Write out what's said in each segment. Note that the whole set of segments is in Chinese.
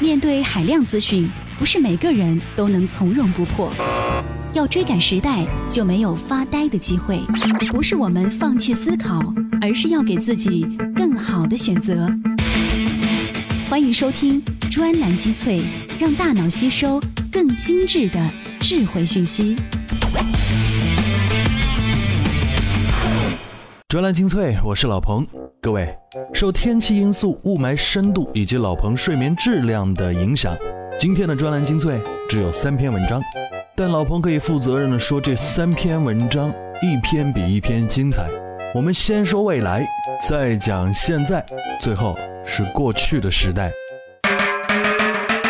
面对海量资讯，不是每个人都能从容不迫。要追赶时代，就没有发呆的机会。不是我们放弃思考，而是要给自己更好的选择。欢迎收听专栏精粹，让大脑吸收更精致的智慧讯息。专栏精粹，我是老彭。各位，受天气因素、雾霾深度以及老彭睡眠质量的影响，今天的专栏精粹只有三篇文章。但老彭可以负责任的说，这三篇文章一篇比一篇精彩。我们先说未来，再讲现在，最后是过去的时代。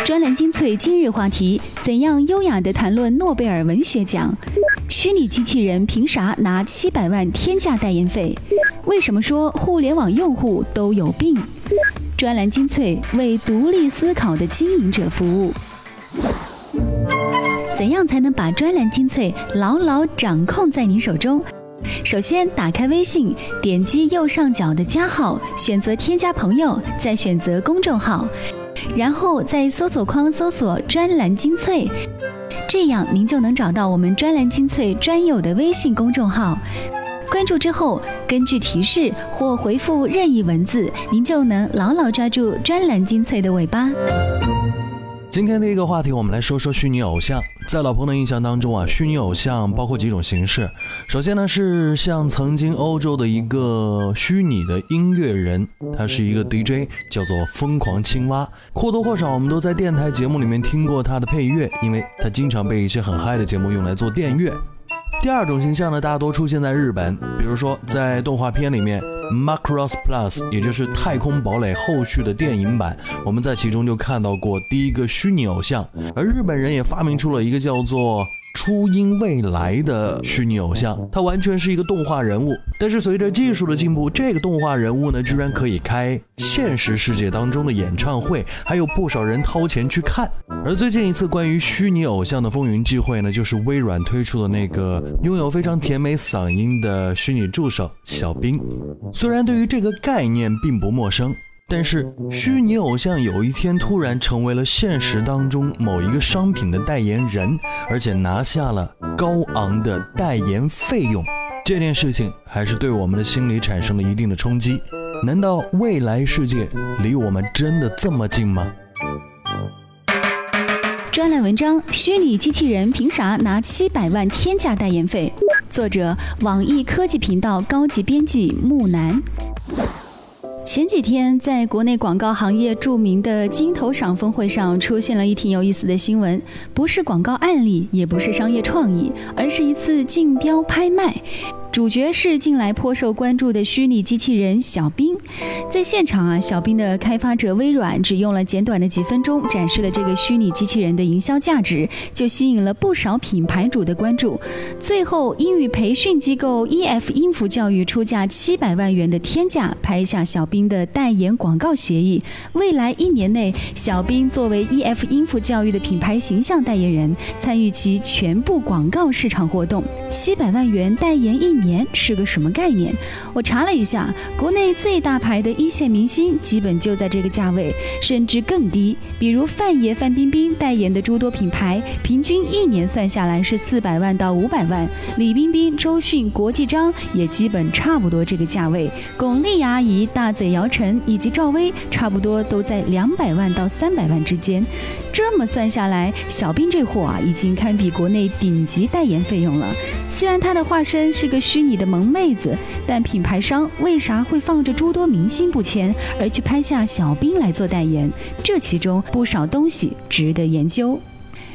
专栏精粹今日话题：怎样优雅地谈论诺贝尔文学奖？虚拟机器人凭啥拿七百万天价代言费？为什么说互联网用户都有病？专栏精粹为独立思考的经营者服务。怎样才能把专栏精粹牢牢掌控在你手中？首先，打开微信，点击右上角的加号，选择添加朋友，再选择公众号，然后在搜索框搜索“专栏精粹”。这样，您就能找到我们专栏精粹专有的微信公众号。关注之后，根据提示或回复任意文字，您就能牢牢抓住专栏精粹的尾巴。今天的一个话题，我们来说说虚拟偶像。在老彭的印象当中啊，虚拟偶像包括几种形式。首先呢，是像曾经欧洲的一个虚拟的音乐人，他是一个 DJ，叫做疯狂青蛙。或多或少，我们都在电台节目里面听过他的配乐，因为他经常被一些很嗨的节目用来做电乐。第二种形象呢，大多出现在日本，比如说在动画片里面《Macross Plus》，也就是《太空堡垒》后续的电影版，我们在其中就看到过第一个虚拟偶像，而日本人也发明出了一个叫做。初音未来的虚拟偶像，它完全是一个动画人物。但是随着技术的进步，这个动画人物呢，居然可以开现实世界当中的演唱会，还有不少人掏钱去看。而最近一次关于虚拟偶像的风云际会呢，就是微软推出的那个拥有非常甜美嗓音的虚拟助手小冰。虽然对于这个概念并不陌生。但是，虚拟偶像有一天突然成为了现实当中某一个商品的代言人，而且拿下了高昂的代言费用，这件事情还是对我们的心理产生了一定的冲击。难道未来世界离我们真的这么近吗？专栏文章：虚拟机器人凭啥拿七百万天价代言费？作者：网易科技频道高级编辑木南。前几天，在国内广告行业著名的金投赏峰会上，出现了一挺有意思的新闻，不是广告案例，也不是商业创意，而是一次竞标拍卖。主角是近来颇受关注的虚拟机器人小冰，在现场啊，小冰的开发者微软只用了简短的几分钟展示了这个虚拟机器人的营销价值，就吸引了不少品牌主的关注。最后，英语培训机构 EF 音符教育出价七百万元的天价拍下小冰的代言广告协议，未来一年内，小冰作为 EF 音符教育的品牌形象代言人，参与其全部广告市场活动。七百万元代言一。年是个什么概念？我查了一下，国内最大牌的一线明星基本就在这个价位，甚至更低。比如范爷范冰冰代言的诸多品牌，平均一年算下来是四百万到五百万。李冰冰、周迅、国际章也基本差不多这个价位。巩俐阿姨、大嘴姚晨以及赵薇，差不多都在两百万到三百万之间。这么算下来，小冰这货啊，已经堪比国内顶级代言费用了。虽然她的化身是个虚拟的萌妹子，但品牌商为啥会放着诸多明星不签，而去拍下小冰来做代言？这其中不少东西值得研究。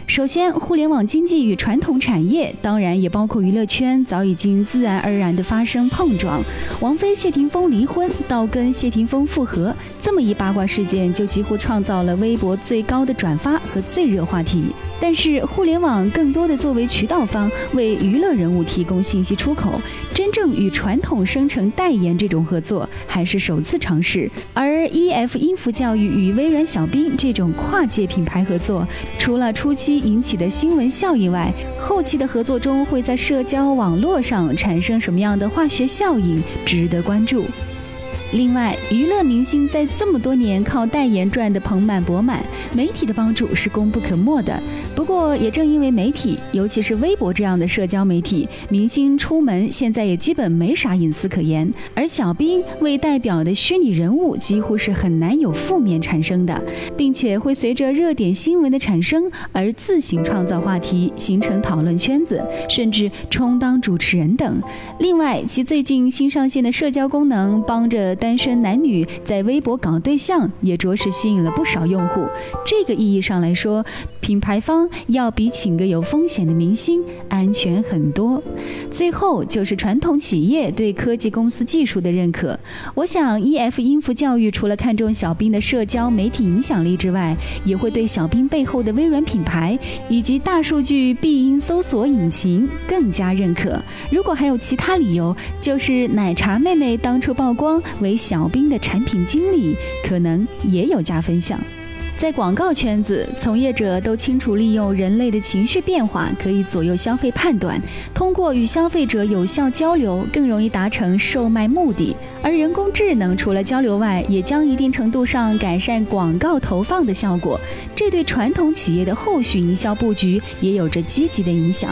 首先，互联网经济与传统产业，当然也包括娱乐圈，早已经自然而然地发生碰撞。王菲、谢霆锋离婚，到跟谢霆锋复合，这么一八卦事件，就几乎创造了微博最高的转发和最热话题。但是，互联网更多的作为渠道方，为娱乐人物提供信息出口，真正与传统生成代言这种合作还是首次尝试。而 E.F 音符教育与微软小冰这种跨界品牌合作，除了初期引起的新闻效应外，后期的合作中会在社交网络上产生什么样的化学效应，值得关注。另外，娱乐明星在这么多年靠代言赚得盆满钵满，媒体的帮助是功不可没的。不过，也正因为媒体，尤其是微博这样的社交媒体，明星出门现在也基本没啥隐私可言。而小兵为代表的虚拟人物，几乎是很难有负面产生的，并且会随着热点新闻的产生而自行创造话题，形成讨论圈子，甚至充当主持人等。另外，其最近新上线的社交功能，帮着。单身男女在微博搞对象，也着实吸引了不少用户。这个意义上来说，品牌方要比请个有风险的明星安全很多。最后就是传统企业对科技公司技术的认可。我想，E.F. 音符教育除了看重小兵的社交媒体影响力之外，也会对小兵背后的微软品牌以及大数据必应搜索引擎更加认可。如果还有其他理由，就是奶茶妹妹当初曝光。为小兵的产品经理，可能也有加分项。在广告圈子，从业者都清楚利用人类的情绪变化，可以左右消费判断。通过与消费者有效交流，更容易达成售卖目的。而人工智能除了交流外，也将一定程度上改善广告投放的效果。这对传统企业的后续营销布局也有着积极的影响。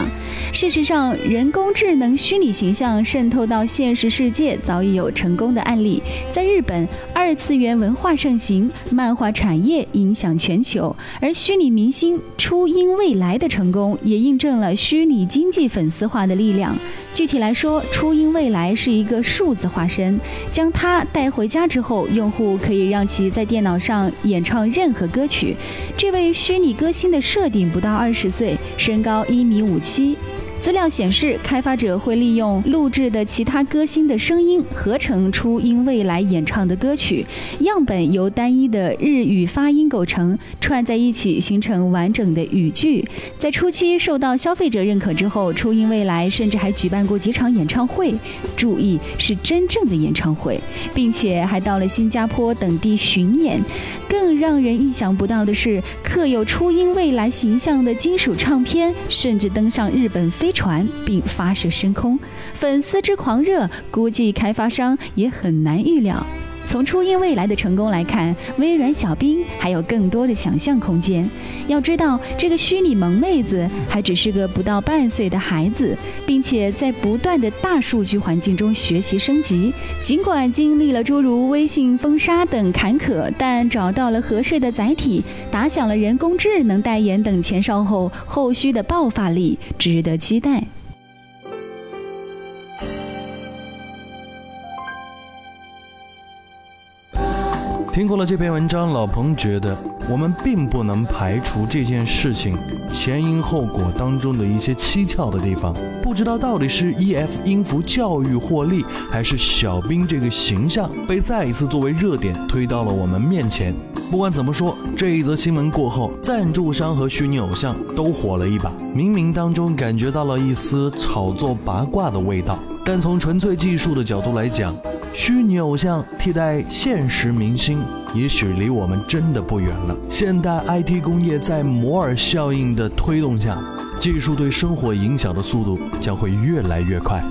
事实上，人工智能虚拟形象渗透到现实世界，早已有成功的案例。在日本，二次元文化盛行，漫画产业影。响全球，而虚拟明星初音未来的成功，也印证了虚拟经济粉丝化的力量。具体来说，初音未来是一个数字化身，将它带回家之后，用户可以让其在电脑上演唱任何歌曲。这位虚拟歌星的设定不到二十岁，身高一米五七。资料显示，开发者会利用录制的其他歌星的声音合成初音未来演唱的歌曲，样本由单一的日语发音构成，串在一起形成完整的语句。在初期受到消费者认可之后，初音未来甚至还举办过几场演唱会，注意是真正的演唱会，并且还到了新加坡等地巡演。更让人意想不到的是，刻有初音未来形象的金属唱片甚至登上日本飞。船并发射升空，粉丝之狂热，估计开发商也很难预料。从初音未来的成功来看，微软小冰还有更多的想象空间。要知道，这个虚拟萌妹子还只是个不到半岁的孩子，并且在不断的大数据环境中学习升级。尽管经历了诸如微信封杀等坎坷，但找到了合适的载体，打响了人工智能代言等前哨后，后续的爆发力值得期待。听过了这篇文章，老彭觉得我们并不能排除这件事情前因后果当中的一些蹊跷的地方。不知道到底是 E.F 音符教育获利，还是小兵这个形象被再一次作为热点推到了我们面前。不管怎么说，这一则新闻过后，赞助商和虚拟偶像都火了一把。冥冥当中感觉到了一丝炒作八卦的味道，但从纯粹技术的角度来讲。虚拟偶像替代现实明星，也许离我们真的不远了。现代 IT 工业在摩尔效应的推动下，技术对生活影响的速度将会越来越快。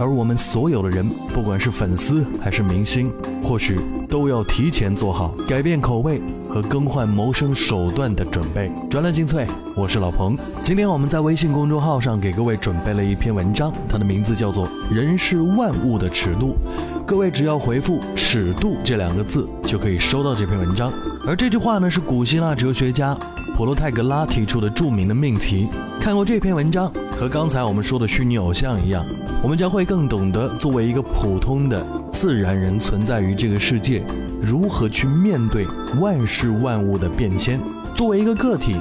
而我们所有的人，不管是粉丝还是明星，或许都要提前做好改变口味和更换谋生手段的准备。专栏精粹，我是老彭。今天我们在微信公众号上给各位准备了一篇文章，它的名字叫做《人是万物的尺度》。各位只要回复“尺度”这两个字，就可以收到这篇文章。而这句话呢，是古希腊哲学家普罗泰戈拉提出的著名的命题。看过这篇文章，和刚才我们说的虚拟偶像一样。我们将会更懂得，作为一个普通的自然人存在于这个世界，如何去面对万事万物的变迁。作为一个个体，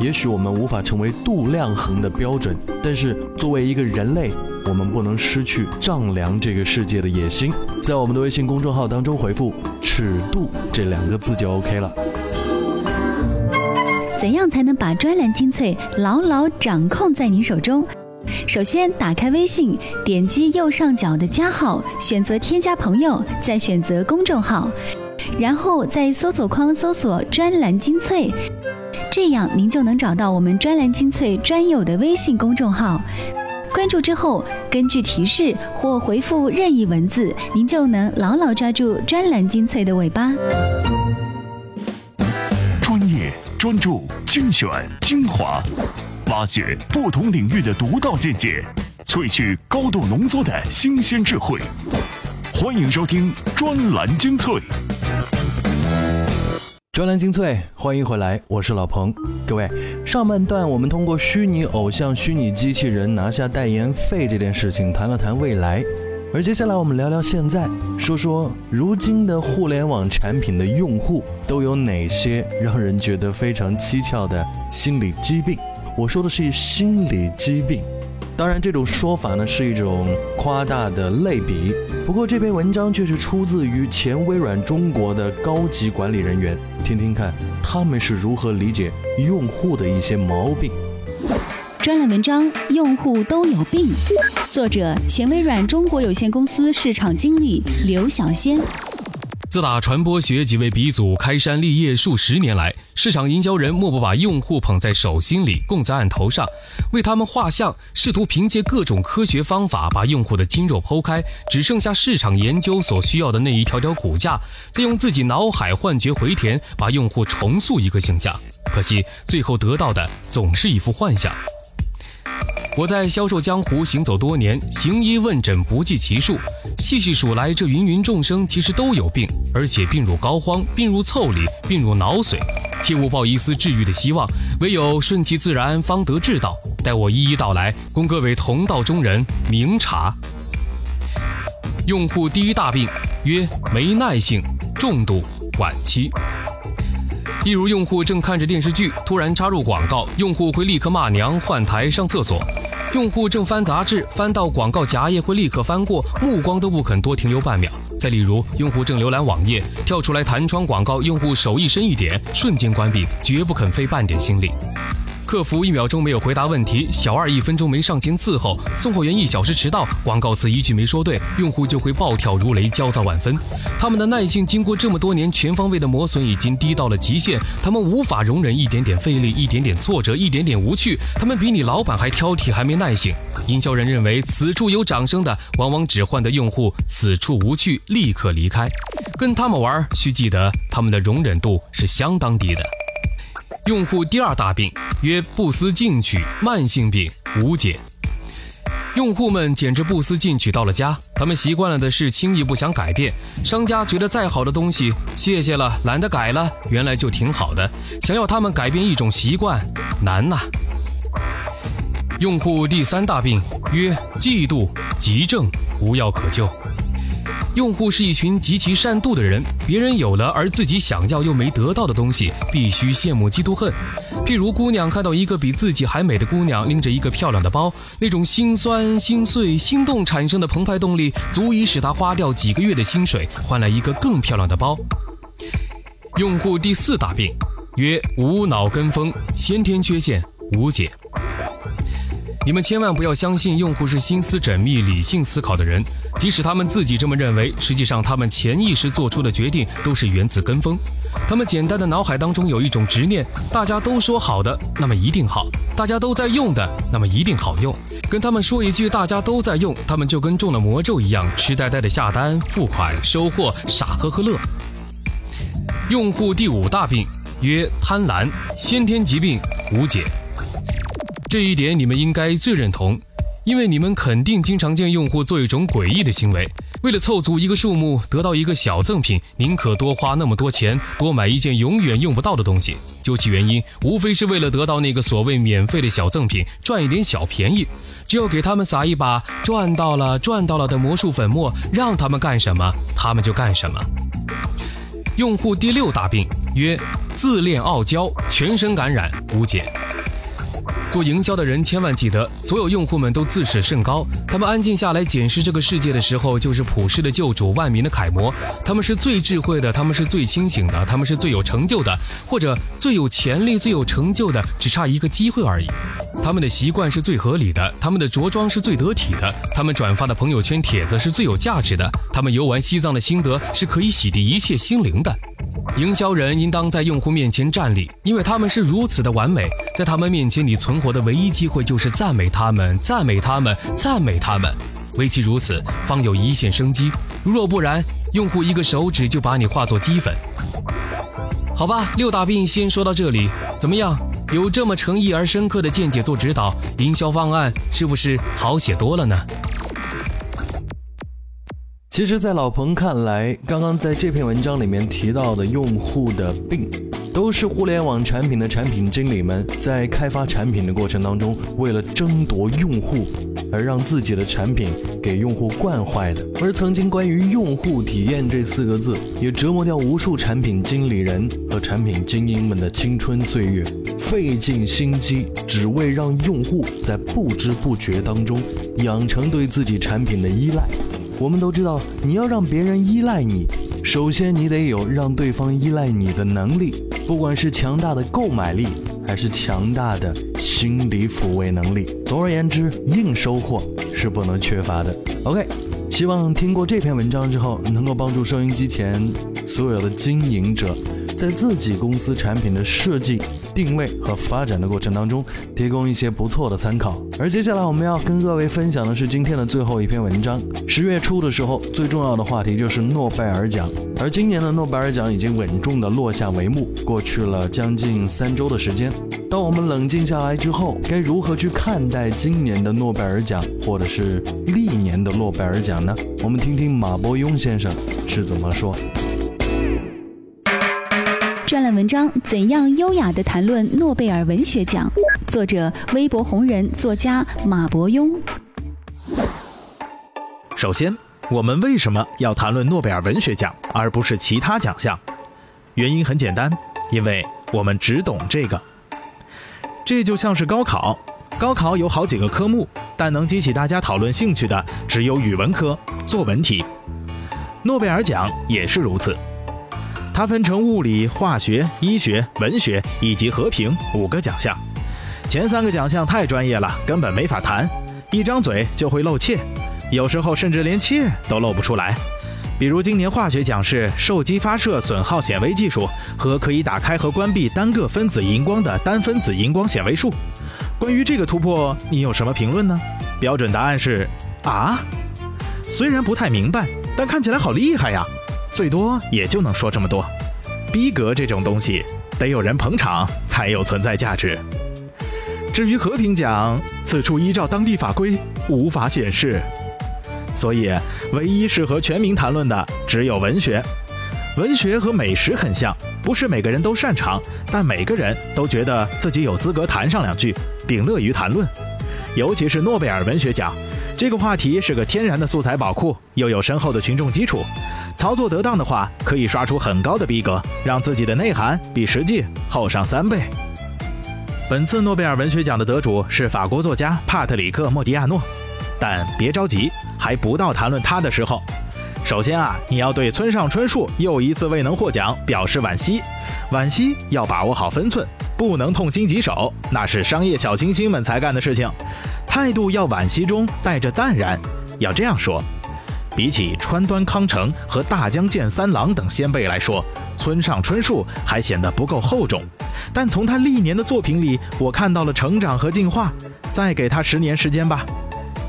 也许我们无法成为度量衡的标准，但是作为一个人类，我们不能失去丈量这个世界的野心。在我们的微信公众号当中回复“尺度”这两个字就 OK 了。怎样才能把专栏精粹牢牢掌控在您手中？首先，打开微信，点击右上角的加号，选择添加朋友，再选择公众号，然后在搜索框搜索“专栏精粹”，这样您就能找到我们专栏精粹专有的微信公众号。关注之后，根据提示或回复任意文字，您就能牢牢抓住专栏精粹的尾巴。专业、专注、精选、精华，挖掘不同领域的独到见解，萃取高度浓缩的新鲜智慧。欢迎收听专栏精粹。专栏精粹，欢迎回来，我是老彭。各位，上半段我们通过虚拟偶像、虚拟机器人拿下代言费这件事情谈了谈未来，而接下来我们聊聊现在，说说如今的互联网产品的用户都有哪些让人觉得非常蹊跷的心理疾病。我说的是心理疾病。当然，这种说法呢是一种夸大的类比。不过，这篇文章却是出自于前微软中国的高级管理人员，听听看他们是如何理解用户的一些毛病。专栏文章：用户都有病。作者：前微软中国有限公司市场经理刘小仙。自打传播学几位鼻祖开山立业数十年来，市场营销人莫不把用户捧在手心里，供在案头上，为他们画像，试图凭借各种科学方法把用户的筋肉剖开，只剩下市场研究所需要的那一条条骨架，再用自己脑海幻觉回填，把用户重塑一个形象。可惜最后得到的总是一副幻想。我在销售江湖行走多年，行医问诊不计其数，细细数来，这芸芸众生其实都有病，而且病入膏肓，病入腠理，病入脑髓，切勿抱一丝治愈的希望，唯有顺其自然，方得治道。待我一一道来，供各位同道中人明察。用户第一大病曰没耐性，重度晚期。例如，用户正看着电视剧，突然插入广告，用户会立刻骂娘、换台、上厕所；用户正翻杂志，翻到广告夹页会立刻翻过，目光都不肯多停留半秒。再例如，用户正浏览网页，跳出来弹窗广告，用户手一伸一点，瞬间关闭，绝不肯费半点心力。客服一秒钟没有回答问题，小二一分钟没上前伺候，送货员一小时迟到，广告词一句没说对，用户就会暴跳如雷，焦躁万分。他们的耐性经过这么多年全方位的磨损，已经低到了极限，他们无法容忍一点点费力、一点点挫折、一点点无趣。他们比你老板还挑剔，还没耐性。营销人认为此处有掌声的，往往只换得用户此处无趣，立刻离开。跟他们玩，需记得他们的容忍度是相当低的。用户第二大病曰不思进取，慢性病无解。用户们简直不思进取到了家，他们习惯了的事轻易不想改变。商家觉得再好的东西，谢谢了，懒得改了，原来就挺好的。想要他们改变一种习惯，难呐。用户第三大病曰嫉妒，急症无药可救。用户是一群极其善妒的人，别人有了而自己想要又没得到的东西，必须羡慕嫉妒恨。譬如姑娘看到一个比自己还美的姑娘拎着一个漂亮的包，那种心酸、心碎、心动产生的澎湃动力，足以使她花掉几个月的薪水换来一个更漂亮的包。用户第四大病曰无脑跟风，先天缺陷无解。你们千万不要相信用户是心思缜密、理性思考的人，即使他们自己这么认为，实际上他们潜意识做出的决定都是源自跟风。他们简单的脑海当中有一种执念：大家都说好的，那么一定好；大家都在用的，那么一定好用。跟他们说一句大家都在用，他们就跟中了魔咒一样，痴呆呆的下单、付款、收货，傻呵呵乐。用户第五大病曰贪婪，先天疾病无解。这一点你们应该最认同，因为你们肯定经常见用户做一种诡异的行为：为了凑足一个数目，得到一个小赠品，宁可多花那么多钱，多买一件永远用不到的东西。究其原因，无非是为了得到那个所谓免费的小赠品，赚一点小便宜。只要给他们撒一把赚到了赚到了的魔术粉末，让他们干什么，他们就干什么。用户第六大病曰自恋傲娇，全身感染无解。做营销的人千万记得，所有用户们都自视甚高。他们安静下来检视这个世界的时候，就是普世的救主，万民的楷模。他们是最智慧的，他们是最清醒的，他们是最有成就的，或者最有潜力、最有成就的，只差一个机会而已。他们的习惯是最合理的，他们的着装是最得体的，他们转发的朋友圈帖子是最有价值的，他们游玩西藏的心得是可以洗涤一切心灵的。营销人应当在用户面前站立，因为他们是如此的完美，在他们面前你存活的唯一机会就是赞美他们，赞美他们，赞美他们。唯其如此，方有一线生机。若不然，用户一个手指就把你化作鸡粉。好吧，六大病先说到这里，怎么样？有这么诚意而深刻的见解做指导，营销方案是不是好写多了呢？其实，在老彭看来，刚刚在这篇文章里面提到的用户的病，都是互联网产品的产品经理们在开发产品的过程当中，为了争夺用户而让自己的产品给用户惯坏的。而曾经关于用户体验这四个字，也折磨掉无数产品经理人和产品精英们的青春岁月，费尽心机，只为让用户在不知不觉当中养成对自己产品的依赖。我们都知道，你要让别人依赖你，首先你得有让对方依赖你的能力，不管是强大的购买力，还是强大的心理抚慰能力。总而言之，硬收获是不能缺乏的。OK，希望听过这篇文章之后，能够帮助收音机前所有的经营者，在自己公司产品的设计。定位和发展的过程当中，提供一些不错的参考。而接下来我们要跟各位分享的是今天的最后一篇文章。十月初的时候，最重要的话题就是诺贝尔奖，而今年的诺贝尔奖已经稳重的落下帷幕，过去了将近三周的时间。当我们冷静下来之后，该如何去看待今年的诺贝尔奖，或者是历年的诺贝尔奖呢？我们听听马伯庸先生是怎么说。专栏文章：怎样优雅地谈论诺贝尔文学奖？作者：微博红人、作家马伯庸。首先，我们为什么要谈论诺贝尔文学奖，而不是其他奖项？原因很简单，因为我们只懂这个。这就像是高考，高考有好几个科目，但能激起大家讨论兴趣的只有语文科作文题。诺贝尔奖也是如此。它分成物理、化学、医学、文学以及和平五个奖项。前三个奖项太专业了，根本没法谈，一张嘴就会漏怯，有时候甚至连怯都露不出来。比如今年化学奖是受激发射损耗显微技术和可以打开和关闭单个分子荧光的单分子荧光显微术。关于这个突破，你有什么评论呢？标准答案是啊，虽然不太明白，但看起来好厉害呀。最多也就能说这么多，逼格这种东西得有人捧场才有存在价值。至于和平奖，此处依照当地法规无法显示，所以唯一适合全民谈论的只有文学。文学和美食很像，不是每个人都擅长，但每个人都觉得自己有资格谈上两句，并乐于谈论。尤其是诺贝尔文学奖，这个话题是个天然的素材宝库，又有深厚的群众基础。操作得当的话，可以刷出很高的逼格，让自己的内涵比实际厚上三倍。本次诺贝尔文学奖的得主是法国作家帕特里克·莫迪亚诺，但别着急，还不到谈论他的时候。首先啊，你要对村上春树又一次未能获奖表示惋惜，惋惜要把握好分寸，不能痛心疾首，那是商业小清新们才干的事情。态度要惋惜中带着淡然，要这样说。比起川端康成和大江健三郎等先辈来说，村上春树还显得不够厚重。但从他历年的作品里，我看到了成长和进化。再给他十年时间吧，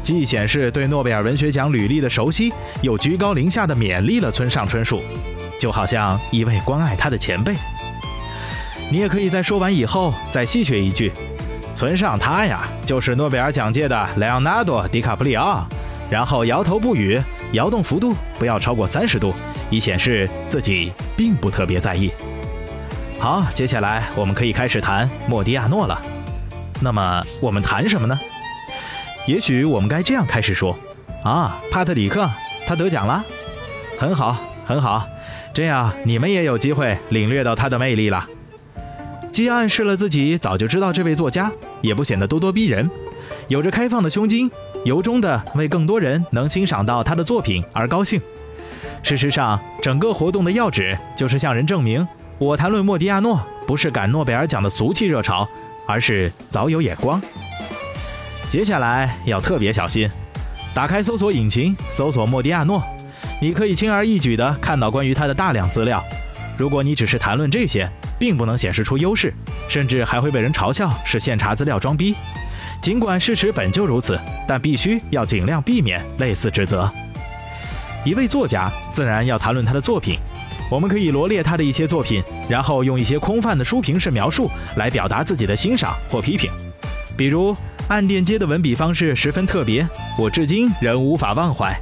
既显示对诺贝尔文学奖履历的熟悉，又居高临下的勉励了村上春树，就好像一位关爱他的前辈。你也可以在说完以后再细学一句：村上他呀，就是诺贝尔奖界的莱昂纳多·迪卡普里奥。然后摇头不语。摇动幅度不要超过三十度，以显示自己并不特别在意。好，接下来我们可以开始谈莫迪亚诺了。那么我们谈什么呢？也许我们该这样开始说：啊，帕特里克，他得奖了，很好，很好，这样你们也有机会领略到他的魅力了。既暗示了自己早就知道这位作家，也不显得咄咄逼人，有着开放的胸襟。由衷的为更多人能欣赏到他的作品而高兴。事实上，整个活动的要旨就是向人证明，我谈论莫迪亚诺不是赶诺贝尔奖的俗气热潮，而是早有眼光。接下来要特别小心，打开搜索引擎搜索莫迪亚诺，你可以轻而易举地看到关于他的大量资料。如果你只是谈论这些，并不能显示出优势，甚至还会被人嘲笑是现查资料装逼。尽管事实本就如此，但必须要尽量避免类似指责。一位作家自然要谈论他的作品，我们可以罗列他的一些作品，然后用一些空泛的书评式描述来表达自己的欣赏或批评。比如，暗电街的文笔方式十分特别，我至今仍无法忘怀。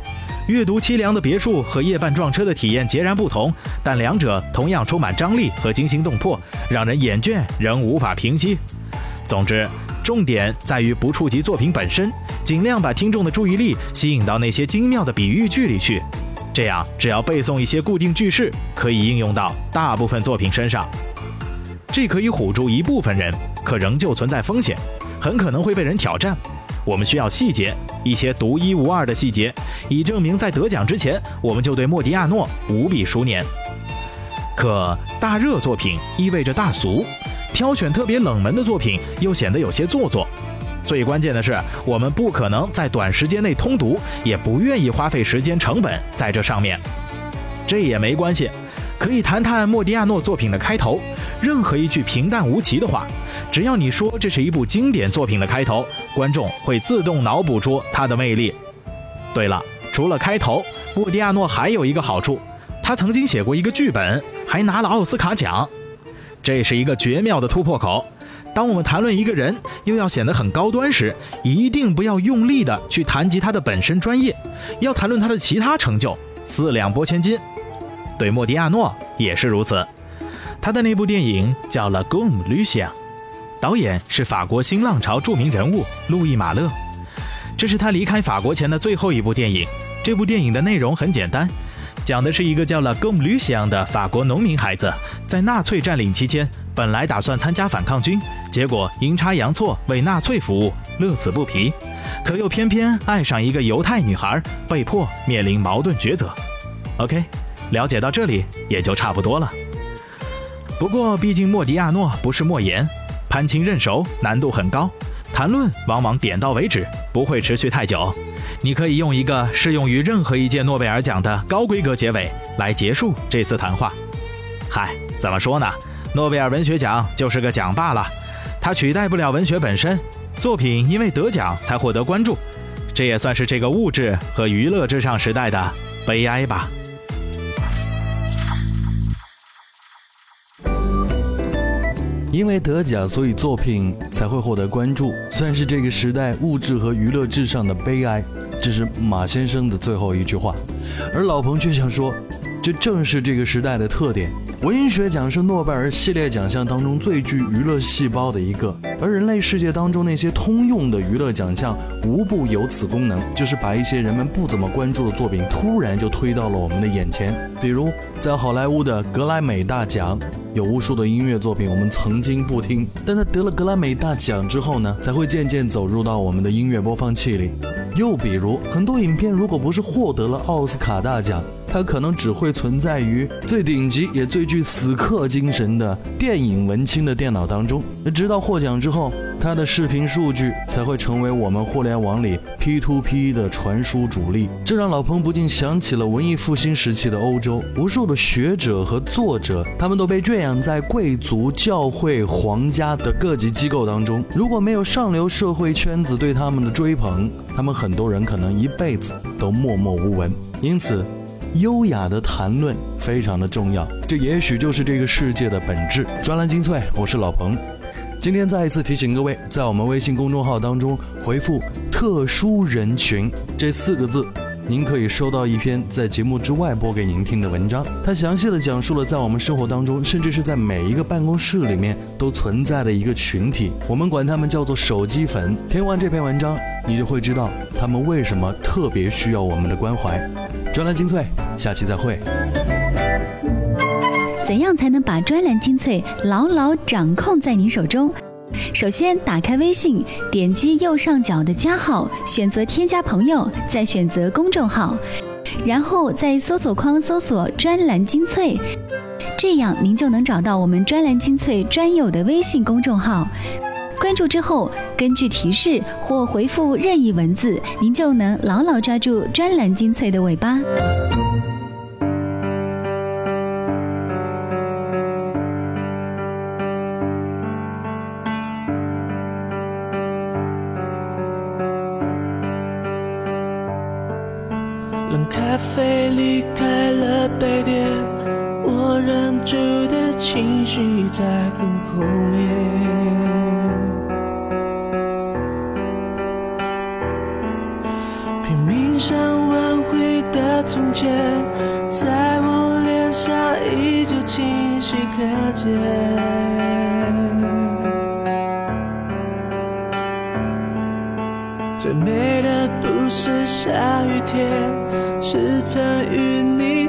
阅读凄凉的别墅和夜半撞车的体验截然不同，但两者同样充满张力和惊心动魄，让人眼倦仍无法平息。总之。重点在于不触及作品本身，尽量把听众的注意力吸引到那些精妙的比喻句里去。这样，只要背诵一些固定句式，可以应用到大部分作品身上。这可以唬住一部分人，可仍旧存在风险，很可能会被人挑战。我们需要细节，一些独一无二的细节，以证明在得奖之前，我们就对莫迪亚诺无比熟稔。可大热作品意味着大俗。挑选特别冷门的作品又显得有些做作。最关键的是，我们不可能在短时间内通读，也不愿意花费时间成本在这上面。这也没关系，可以谈谈莫迪亚诺作品的开头。任何一句平淡无奇的话，只要你说这是一部经典作品的开头，观众会自动脑补出它的魅力。对了，除了开头，莫迪亚诺还有一个好处，他曾经写过一个剧本，还拿了奥斯卡奖。这是一个绝妙的突破口。当我们谈论一个人，又要显得很高端时，一定不要用力的去谈及他的本身专业，要谈论他的其他成就，四两拨千斤。对莫迪亚诺也是如此。他的那部电影叫《Lagoon》旅行，导演是法国新浪潮著名人物路易马勒。这是他离开法国前的最后一部电影。这部电影的内容很简单。讲的是一个叫了 Gom Lucian 的法国农民孩子，在纳粹占领期间，本来打算参加反抗军，结果阴差阳错为纳粹服务，乐此不疲，可又偏偏爱上一个犹太女孩，被迫面临矛盾抉择。OK，了解到这里也就差不多了。不过毕竟莫迪亚诺不是莫言，攀亲认熟难度很高，谈论往往点到为止，不会持续太久。你可以用一个适用于任何一届诺贝尔奖的高规格结尾来结束这次谈话。嗨，怎么说呢？诺贝尔文学奖就是个奖罢了，它取代不了文学本身。作品因为得奖才获得关注，这也算是这个物质和娱乐至上时代的悲哀吧。因为得奖，所以作品才会获得关注，算是这个时代物质和娱乐至上的悲哀。这是马先生的最后一句话，而老彭却想说，这正是这个时代的特点。文学奖是诺贝尔系列奖项当中最具娱乐细胞的一个，而人类世界当中那些通用的娱乐奖项，无不有此功能，就是把一些人们不怎么关注的作品，突然就推到了我们的眼前。比如在好莱坞的格莱美大奖，有无数的音乐作品我们曾经不听，但在得了格莱美大奖之后呢，才会渐渐走入到我们的音乐播放器里。又比如，很多影片如果不是获得了奥斯卡大奖，它可能只会存在于最顶级也最具死磕精神的电影文青的电脑当中。直到获奖之后，它的视频数据才会成为我们互联网里 P2P 的传输主力。这让老彭不禁想起了文艺复兴时期的欧洲，无数的学者和作者，他们都被圈养在贵族、教会、皇家的各级机构当中。如果没有上流社会圈子对他们的追捧，他们很多人可能一辈子都默默无闻，因此，优雅的谈论非常的重要。这也许就是这个世界的本质。专栏精粹，我是老彭。今天再一次提醒各位，在我们微信公众号当中回复“特殊人群”这四个字。您可以收到一篇在节目之外播给您听的文章，它详细的讲述了在我们生活当中，甚至是在每一个办公室里面都存在的一个群体，我们管他们叫做手机粉。听完这篇文章，你就会知道他们为什么特别需要我们的关怀。专栏精粹，下期再会。怎样才能把专栏精粹牢牢掌控在您手中？首先，打开微信，点击右上角的加号，选择添加朋友，再选择公众号，然后在搜索框搜索“专栏精粹”，这样您就能找到我们“专栏精粹”专有的微信公众号。关注之后根据提示或回复任意文字您就能牢牢抓住专栏精粹的尾巴。冷咖啡离开了杯垫我忍住的情绪在很后面。从前在我脸上依旧清晰可见。最美的不是下雨天是曾与你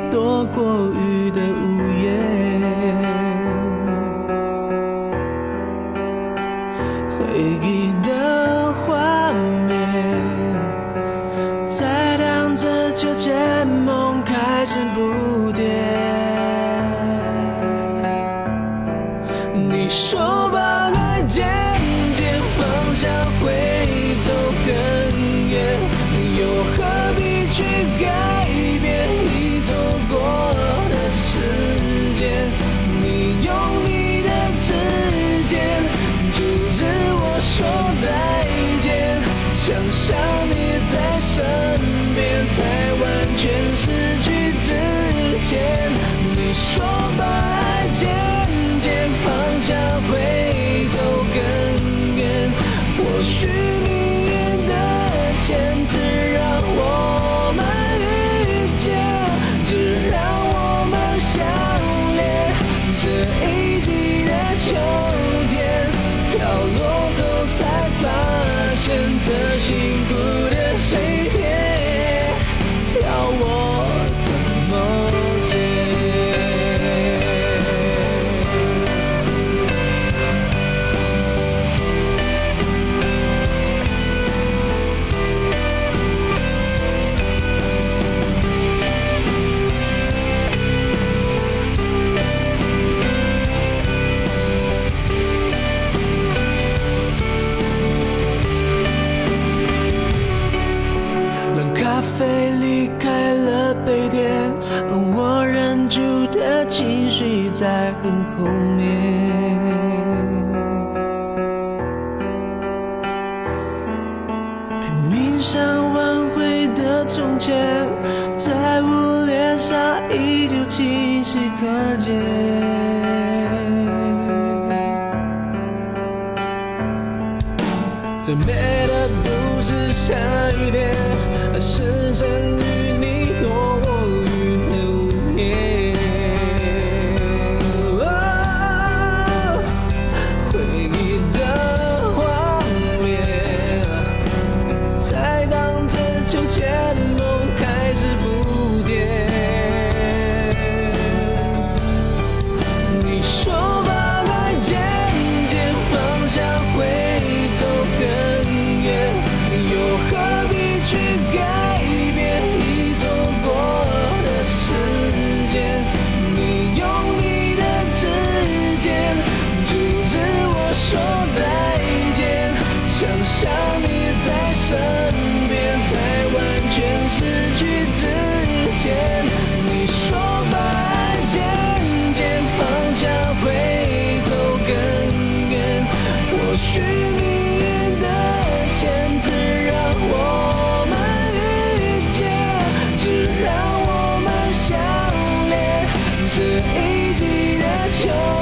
这一季的秋